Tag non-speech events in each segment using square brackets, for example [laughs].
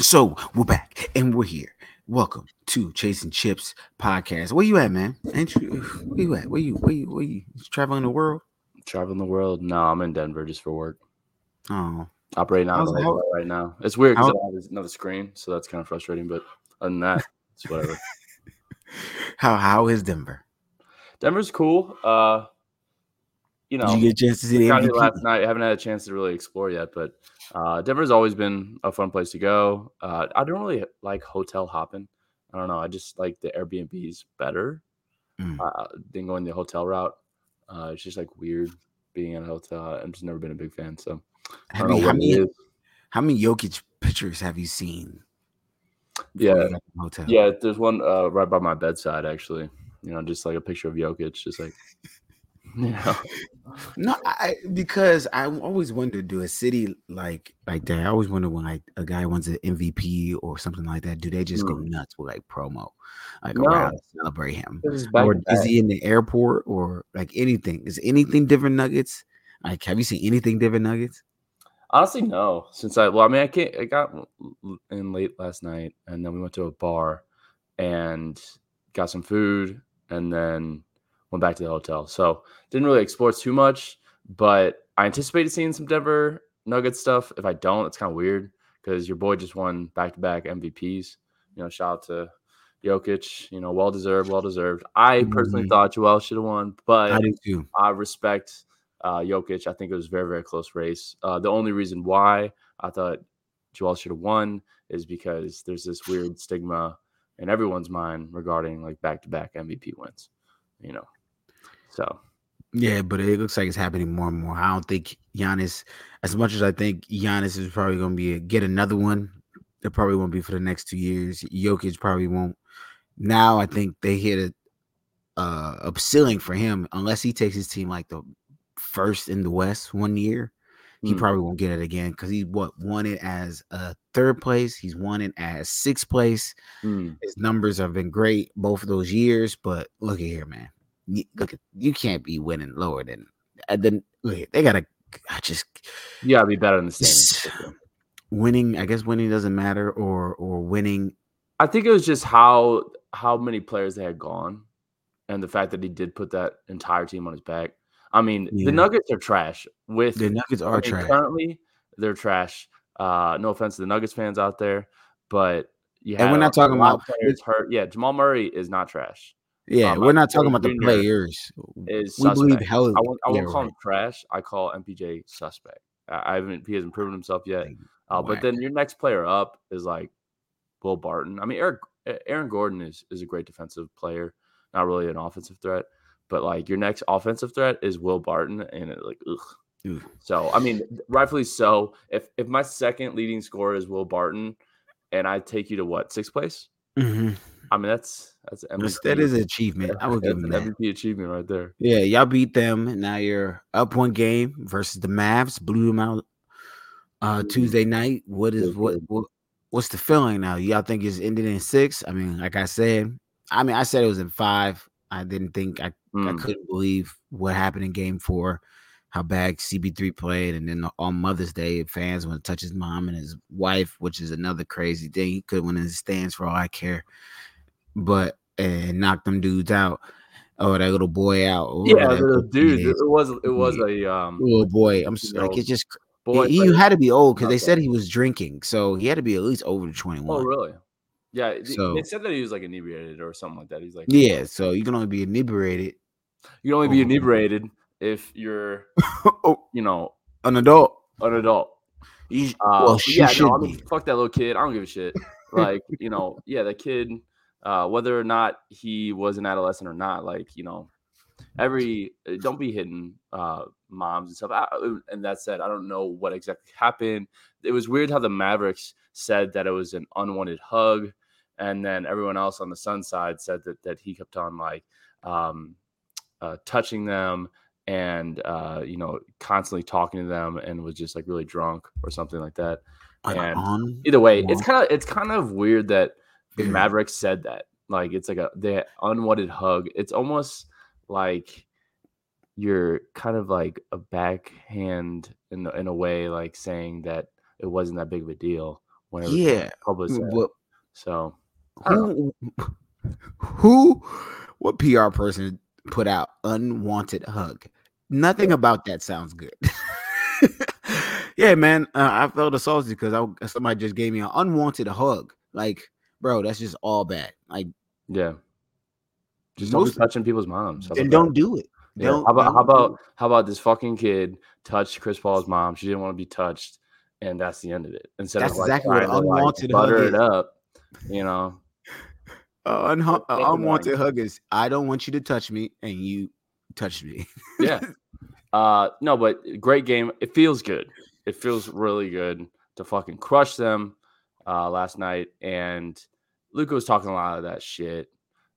So we're back and we're here. Welcome to Chasing Chips podcast. Where you at, man? Ain't you? Where you at? Where you? Where you? Where you? you traveling the world? Traveling the world? No, I'm in Denver just for work. Oh, Operating out How's- of the how- right now. It's weird because I have another screen, so that's kind of frustrating. But other than that, it's whatever. [laughs] how how is Denver? Denver's cool. Uh, you know, Did you get a chance to see the MVP? last night. I haven't had a chance to really explore yet, but uh, Denver's always been a fun place to go. Uh, I don't really like hotel hopping. I don't know. I just like the Airbnbs better Mm. uh, than going the hotel route. Uh, it's just like weird being in a hotel. I've just never been a big fan. So I Have don't you, know how many how many Jokic pictures have you seen? Yeah, before you got to the hotel. Yeah, there's one uh, right by my bedside, actually. You know, just like a picture of Jokic, just like, [laughs] you know, No, I because I always wondered, do a city like like that? I always wonder when like a guy wants an MVP or something like that, do they just go nuts with like promo, like Hmm. No. around celebrate him? Back or is he in the airport or like anything? Is anything different Nuggets? Like, have you seen anything different Nuggets? honestly no. Since I well, I mean, I can't. I got in late last night, and then we went to a bar and got some food, and then went back to the hotel. So didn't really explore too much, but I anticipated seeing some Denver Nuggets stuff. If I don't, it's kind of weird because your boy just won back to back MVPs. You know, shout out to Jokic. You know, well deserved, well deserved. I personally Mhm. thought Joel should have won, but I do too. I respect uh, Jokic. I think it was a very, very close race. Uh, the only reason why I thought Joel should have won is because there's this weird stigma in everyone's mind regarding like back to back MVP wins. You know, so Yeah, but it looks like it's happening more and more. I don't think Giannis, as much as I think Giannis is probably going to be a, get another one, it probably won't be for the next two years. Jokic probably won't. Now I think they hit a uh, a ceiling for him unless he takes his team like the first in the West one year. He Mm. probably won't get it again because he what won it as a third place. He's won it as sixth place. mm, His numbers have been great both of those years, but look at here, man. You, look, you can't be winning lower than. And then they gotta. I just you gotta be better than the standings. winning. I guess winning doesn't matter, or or winning. I think it was just how how many players they had gone, and the fact that he did put that entire team on his back. I mean, Yeah. the Nuggets are trash. With The Nuggets are trash. Currently, they're trash. Uh, no offense to the Nuggets fans out there, but yeah, And we're not talking about- players hurt. Yeah, Jamal Murray is not trash. Yeah, um, we're not talking about the players. Is we believe hell. I won't, I won't yeah, call right. him trash. I call MPJ suspect. I, I haven't. He hasn't proven himself yet. Uh, but then your next player up is like Will Barton. I mean, Eric Aaron Gordon is is a great defensive player, not really an offensive threat. But like your next offensive threat is Will Barton, and it like ugh. Ugh. So I mean, rightfully so. If if my second leading scorer is Will Barton, and I take you to what sixth place, Mhm. I mean that's that's MVP. that is an [laughs] achievement. I give That's him an that. MVP achievement right there. Yeah, y'all beat them. Now you're up one game versus the Mavs. Blew them out uh. Tuesday night. What is what, what what's the feeling now? Y'all think it's ended in six? I mean, like I said, I mean I said it was in five. I didn't think I, I Mm. couldn't believe what happened in game four, how bad CP3 played, and then on Mother's Day, fans want to touch his mom and his wife, which is another crazy thing. He could win in the stands for all I care. But and knock them dudes out. Oh, that little boy out. Ooh, Yeah, the little dude, it was it was a um little boy. I'm you s- like it's just boy. he, he had to be old because they said he was drinking, so he had to be at least over 21. Oh, really? Yeah, So- they said that he was like inebriated or something like that. He's like, Yeah, so you can only be inebriated. you can only be Oh. inebriated if you're, [laughs] oh, you know, an adult. an adult. You Uh, well, yeah, no, I mean, be. fuck that little kid. I don't give a shit. Like, you know, yeah, the kid, uh, whether or not he was an adolescent or not, like, you know, every uh, don't be hitting uh moms and stuff. I, and that said, I don't know what exactly happened. It was weird how the Mavericks said that it was an unwanted hug, and then everyone else on the Sun side said that that he kept on like um uh touching them and uh you know constantly talking to them and was just like really drunk or something like that. And Either way, it's kind of it's kind of weird that the Yeah. Mavericks said that. Like it's like a the unwanted hug. It's almost like you're kind of like a backhand in in a way, like saying that it wasn't that big of a deal Whenever Yeah, public but So who, who, what PR person put out unwanted hug? Nothing about that sounds good. [laughs] yeah, man, uh, I felt assaulted because I somebody just gave me an unwanted hug. Like, bro, that's just all bad. Like, yeah. Just don't be most touching people's moms. How then don't that? do it. Yeah. Don't. How about how don't do about how about this fucking kid touched Chris Paul's mom? She didn't want to be touched, and that's the end of it. Instead That's of like exactly what trying to like unwanted hug butter it is. up, you know. Uh, unha- Make uh, it annoying. unwanted hug is I don't want you to touch me, and you touched me. [laughs] Yeah. Uh no, but great game. It feels good. It feels really good to fucking crush them uh last night. And Luka was talking a lot of that shit.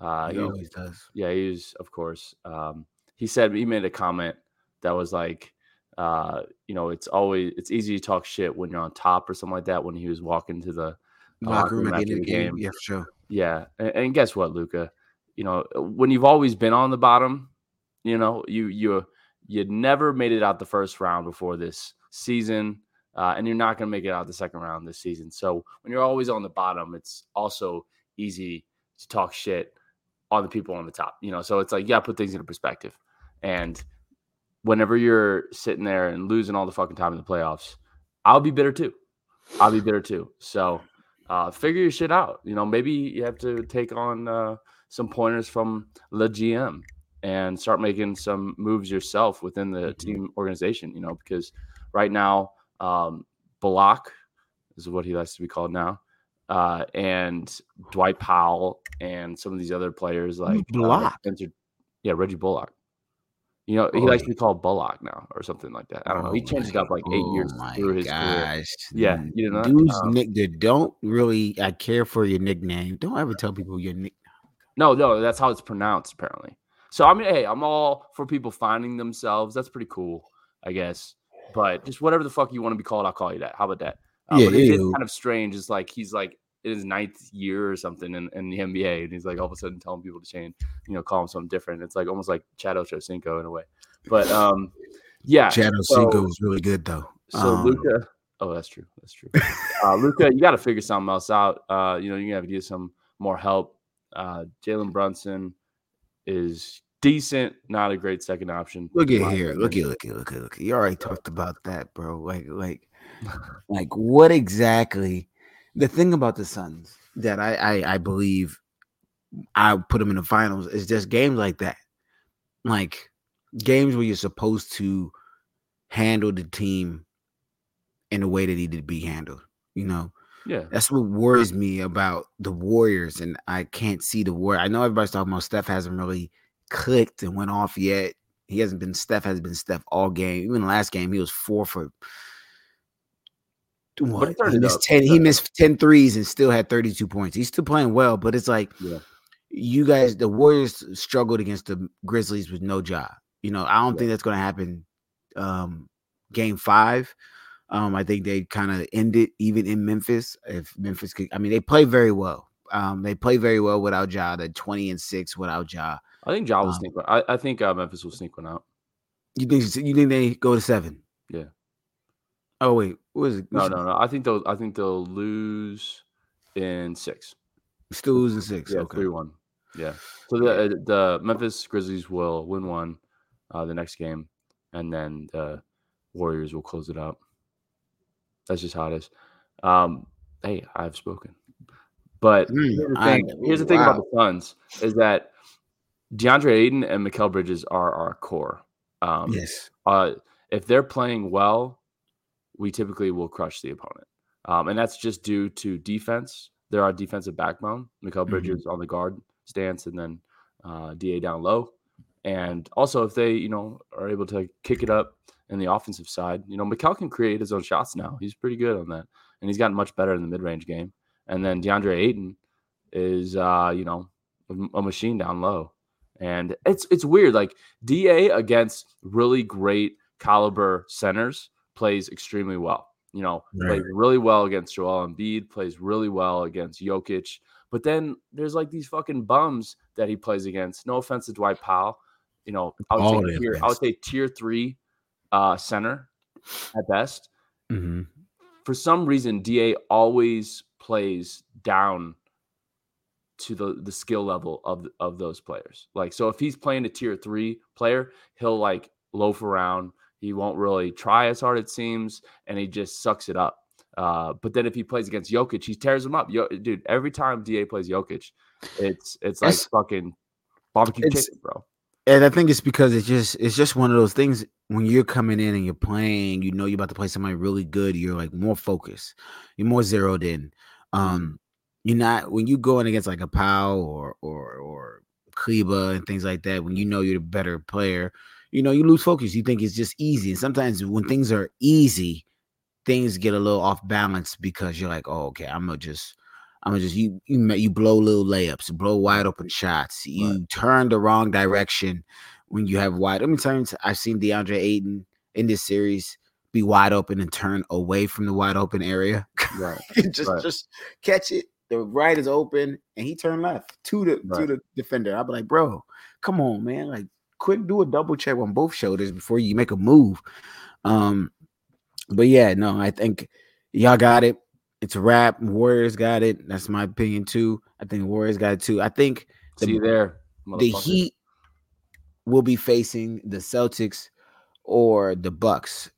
Uh he he- always does. yeah, he was of course. Um he said he made a comment that was like uh, you know, it's always it's easy to talk shit when you're on top or something like that. When he was walking to the Locker room after the game. Yeah, for sure. yeah, and, and guess what, Luka? You know, when you've always been on the bottom, you know, you you you never made it out the first round before this season, uh, and you're not going to make it out the second round this season. So when you're always on the bottom, it's also easy to talk shit on the people on the top. You know, so it's like you got to put things into perspective. And whenever you're sitting there and losing all the fucking time in the playoffs, I'll be bitter too. I'll be bitter too. So uh, figure your shit out. You know, maybe you have to take on uh, some pointers from the GM and start making some moves yourself within the Mhm. team organization. You know, because right now, um, Balak is what he likes to be called now, uh, and Dwight Powell and some of these other players like uh, Bullock? Spencer- yeah, Reggie Bullock. You know, he Oh, likes to be called Bullock now or something like that. I don't know. He Oh changed it up like eight years oh through his career. Yeah, you know? Dudes, Um, nick, don't really. I care for your nickname. Don't ever tell people your nick. No, no, that's how it's pronounced apparently. So I mean, hey, I'm all for people finding themselves. That's pretty cool, I guess. But just whatever the fuck you want to be called, I'll call you that. How about that? Uh, Yeah, but it is kind of strange. It's like he's like in his ninth year or something in, in the NBA, and he's like all of a sudden telling people to change, you know, call him something different. It's like almost like Chad Ochocinco in a way. But um, yeah. Chad so- was really good though. So Um, Luka, oh, that's true. That's true. Uh, Luka, you got to figure something else out. Uh, you know, you have to get some more help. Uh, Jalen Brunson is decent, not a great second option. Look at here. opinion. Look at look at look at look at. You already talked about that, bro. Like like [laughs] like what exactly? The thing about the Suns that I I, I believe I put them in the finals is just games like that, like games where you're supposed to handle the team in a way that needed to be handled. You know, Yeah, that's what worries me about the Warriors, and I can't see the war. I know everybody's talking about Steph hasn't really clicked and went off yet. He hasn't been Steph has been Steph all game. Even last game, he was four for what? He missed up. 10, he missed 10 threes and still had 32 points. He's still playing well, but it's like Yeah. you guys, the Warriors struggled against the Grizzlies with no job. You know, I don't Yeah. think that's gonna happen um game five. Um, I think they kind of end it even in Memphis. If Memphis could, I mean, they play very well. Um, they play very well without Ja. They're 20 and six without Ja. I think Ja will Um, sneak one. I, I think uh, Memphis will sneak one out. You think you think they go to seven? Yeah. Oh wait, what is it? No, no, no. I think they'll. I think they'll lose in six. Still losing six. Yeah, okay. three one. Yeah. So the uh, the Memphis Grizzlies will win one, uh, the next game, and then the Warriors will close it out. That's just how it is. Um, hey, I've spoken. But Mm, here's the I- thing. here's the thing about the Suns is that DeAndre Ayton and Mikal Bridges are our core. Um, Yes. uh, if they're playing well, we typically will crush the opponent. Um, and that's just due to defense. They're our defensive backbone. Mikal Mhm. Bridges on the guard stance and then uh, DA down low. And also, if they, you know, are able to kick it up in the offensive side, you know, Mikal can create his own shots now. He's pretty good on that. And he's gotten much better in the mid range game. And then DeAndre Ayton is, uh, you know, a machine down low. And it's it's weird. Like DA against really great caliber centers plays extremely well. You know, Right. plays really well against Joel Embiid, plays really well against Jokic. But then there's like these fucking bums that he plays against. No offense to Dwight Powell. You know, I would say tier, I would say tier three uh center at best. hmm for some reason Da always plays down to the the skill level of of those players. Like so if he's playing a tier 3 player, he'll like loaf around. He won't really try as hard it seems and he just sucks it up. Uh, but then if he plays against Jokic, he tears him up. Yo, dude, every time Da plays Jokic, it's it's like it's, fucking barbecue chicken, bro. And I think it's because it's just it's just one of those things when you're coming in and you're playing, you know you're about to play somebody really good, you're like more focused, you're more zeroed in. Um, you're not when you go in against like a Pau or or or Kleber and things like that, when you know you're the better player, you know, you lose focus. You think it's just easy. And sometimes when things are easy, things get a little off balance because you're like, oh, okay, I'm gonna just I'm gonna just you you you blow little layups, blow wide open shots. You right. turn the wrong direction when you have wide. Mean, times I've seen DeAndre Ayton in this series be wide open and turn away from the wide open area. Right. [laughs] just right. just catch it the right is open and he turned left to the right. to the defender. I'll be like, bro, come on, man. Like, quick, do a double check on both shoulders before you make a move. Um, but yeah, no, I think y'all got it. It's a wrap. Warriors got it. That's my opinion too. I think Warriors got it too. I think the, See there. The Heat will be facing the Celtics or the Bucks.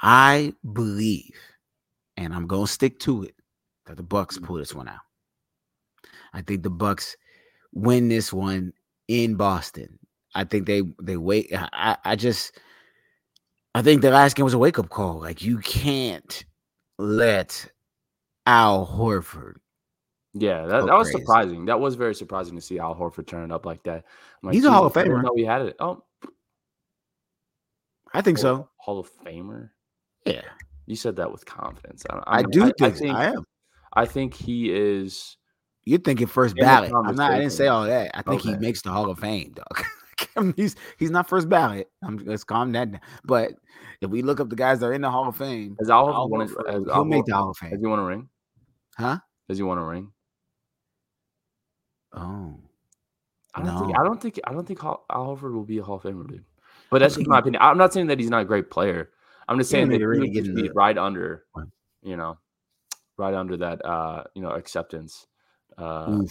I believe, and I'm gonna stick to it that the Bucks pull this one out. I think the Bucks win this one in Boston. I think they they wait. I, I just I think the last game was a wake up call. Like you can't let Al Horford. Yeah, that, that was crazy. surprising. That was very surprising to see Al Horford turn up like that. Like, He's a Hall of Famer. No, we had it. Oh, I think so. Hall of Famer. Yeah, you said that with confidence. I, I, I do I, think, I think I am. I think he is. You're thinking first ballot. I'm not. I didn't say all that. I think okay. he makes the Hall of Fame, dog. [laughs] he's he's not first ballot. I'm let's calm that down. But if we look up the guys that are in the Hall of Fame, Al won, has he'll make the Hall of Fame. Does he want a ring? Huh? Does he want a ring? Oh, I don't no. think. I don't think. I don't think Al Horford will be a Hall of Famer, dude. But that's just my opinion. I'm not saying that he's not a great player. I'm just saying that he would be right under. You know right under that uh, you know acceptance. Uh,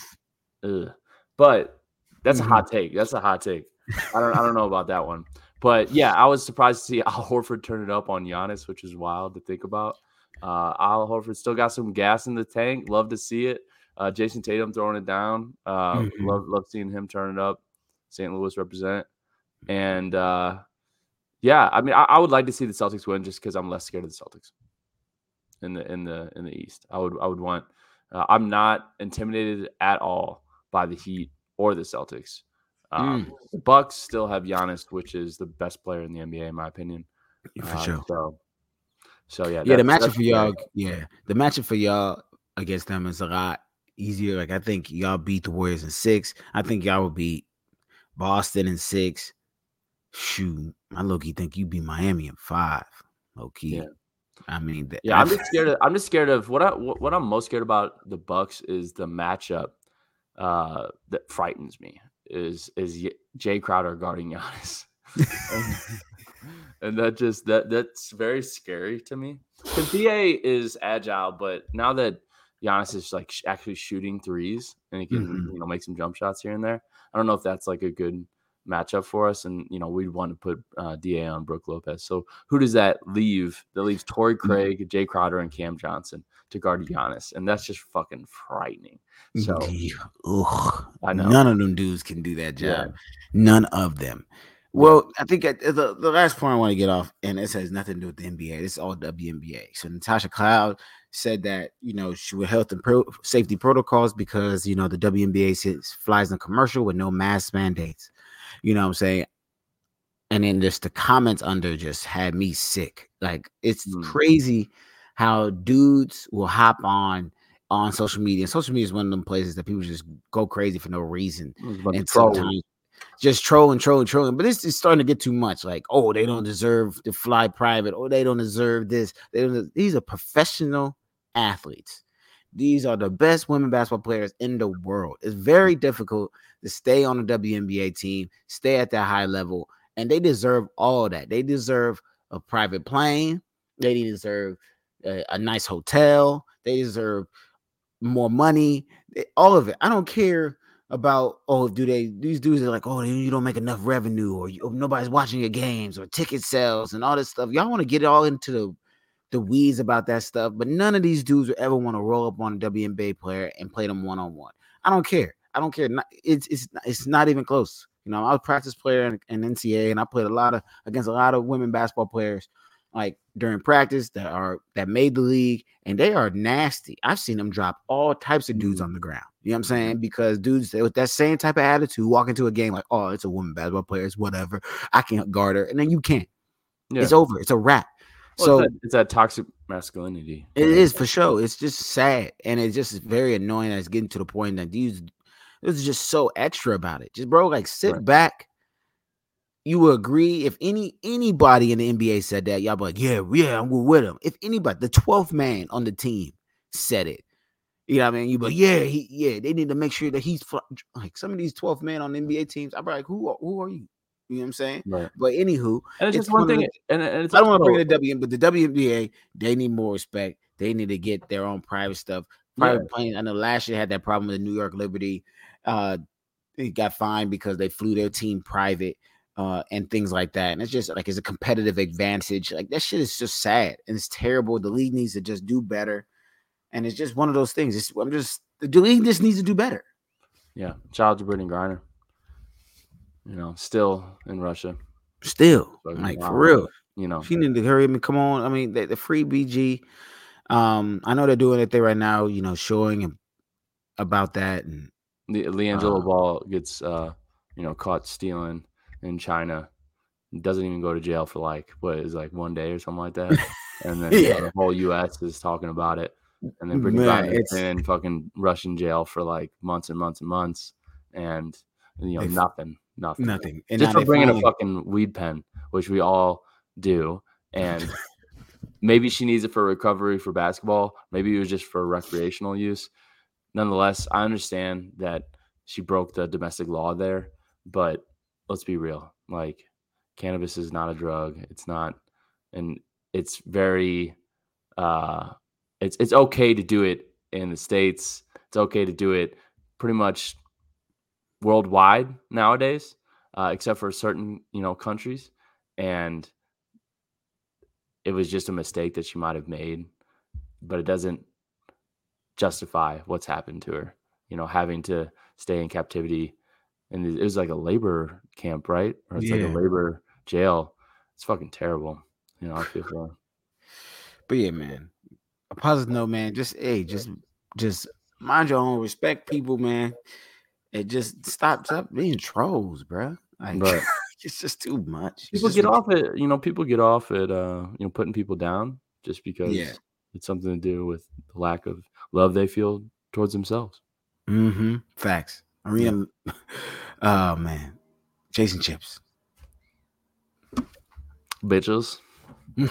but that's mm-hmm. a hot take. That's a hot take. I don't I don't know about that one. But yeah, I was surprised to see [laughs] Al Horford turn it up on Giannis, which is wild to think about. Uh, Al Horford still got some gas in the tank. Love to see it. Uh, Jayson Tatum throwing it down. Uh, mm-hmm. Love love seeing him turn it up. St. Louis represent. And uh, yeah, I mean, I, I, would like to see the Celtics win just because I'm less scared of the Celtics in the in the in the East. I would I would want. Uh, I'm not intimidated at all by the Heat or the Celtics. Um, mm. Bucks still have Giannis, which is the best player in the NBA, in my opinion. Yeah, for uh, sure. So, so yeah, yeah. The matchup for y'all, yeah, the matchup for y'all against them is a lot easier. Like I think y'all beat the Warriors in six. I think y'all will beat Boston in six. Shoot, I low key think you beat Miami in five. Low key. Yeah. I mean, the, yeah, I'm just scared. Of, I'm just scared of what I what I'm most scared about the Bucks is the matchup uh, that frightens me is is Jae Crowder guarding [laughs] Giannis, and, and that just that that's very scary to me. Because Da is agile, but now that Giannis is like actually shooting threes and he can mm-hmm. you know make some jump shots here and there, I don't know if that's like a good matchup for us, and you know we'd want to put uh, Da on Brook Lopez. So who does that leave? That leaves Torrey mm-hmm. Craig, Jae Crowder, and Cam Johnson to guard Giannis, and that's just fucking frightening. So Ugh, I know none of them dudes can do that job. Yeah. None of them. Well, I think the, the last point I want to get off, and this has nothing to do with the NBA. It's all WNBA. So Natasha Cloud said that you know she would health and pro- safety protocols because you know the WNBA flies in commercial with no mask mandates. You know what I'm saying? And then just the comments under just had me sick. Like it's mm. crazy how dudes will hop on on social media. And social media is one of them places that people just go crazy for no reason. And sometimes just trolling, trolling, trolling. But this is starting to get too much. Like, oh, they don't deserve to fly private. Oh, they don't deserve this. They don't. These are professional athletes. These are the best women basketball players in the world. It's very difficult to stay on the WNBA team, stay at that high level, and they deserve all that. They deserve a private plane. They deserve a, a nice hotel. They deserve more money. All of it. I don't care about oh do they these dudes are like oh you don't make enough revenue or, you, or nobody's watching your games or ticket sales and all this stuff y'all want to get it all into the the weeds about that stuff but none of these dudes would ever want to roll up on a WNBA player and play them one on one I don't care I don't care it's it's it's not even close you know I was a practice player in, in NCAA and I played a lot of against a lot of women basketball players like during practice that are that made the league and they are nasty. I've seen them drop all types of dudes mm-hmm. on the ground. You know what I'm saying? Because dudes with that same type of attitude walk into a game like, oh, it's a woman basketball player, it's whatever. I can't guard her, and then you can't. Yeah. It's over. It's a wrap. Well, so it's that, it's that, toxic masculinity. It is for sure. It's just sad, and it's just very annoying. That it's getting to the point that these, this is just so extra about it. Just bro, like sit right. back you will agree if any anybody in the NBA said that, y'all be like, yeah, yeah, I'm with him. If anybody, the 12th man on the team said it, you know what I mean? You but yeah, he yeah, they need to make sure that he's like some of these 12th men on NBA teams. I'm like, who are, who are you? You know what I'm saying? Right. But anywho, and it's, it's just one thing. The, and, it's I don't want to bring the W, but the WNBA they need more respect. They need to get their own private stuff. Private yeah. plane. I know last year had that problem with the New York Liberty. Uh, they got fined because they flew their team private uh, and things like that. And it's just like it's a competitive advantage. Like that shit is just sad and it's terrible. The league needs to just do better. And it's just one of those things. It's, I'm just the league just needs to do better. Yeah, shout out to Brittney Griner. You know, still in Russia. Still, like wow. for real. You know, she need to hurry up and come on. I mean, the, the free BG. Um, I know they're doing it there right now. You know, showing about that and the LiAngelo uh, Ball gets uh, you know, caught stealing in China doesn't even go to jail for like what is like one day or something like that. [laughs] And then yeah. the whole US is talking about it. And then Brittney Griner's in fucking Russian jail for like months and months and months. And you know, nothing, nothing. Nothing. And Just for bringing finally... a fucking weed pen, which we all do. And maybe she needs it for recovery for basketball. Maybe it was just for recreational use. Nonetheless, I understand that she broke the domestic law there, but let's be real. Like cannabis is not a drug. It's not, and it's very, uh, it's it's okay to do it in the states. It's okay to do it pretty much worldwide nowadays, uh, except for certain you know countries. And it was just a mistake that she might have made, but it doesn't justify what's happened to her. You know, having to stay in captivity and it was like a labor camp, right? Or it's yeah. like a labor jail. It's fucking terrible. You know, I feel for But yeah, man. A positive note, man. Just hey, just just mind your own, respect people, man. And just stop stop being trolls, bro. Like but [laughs] it's just too much. People get off it, you know, people get off at uh, you know, putting people down just because yeah. it's something to do with the lack of love they feel towards themselves. Mm-hmm. Facts. Arena. [laughs] Oh man, chasing chips. Bitches. [laughs]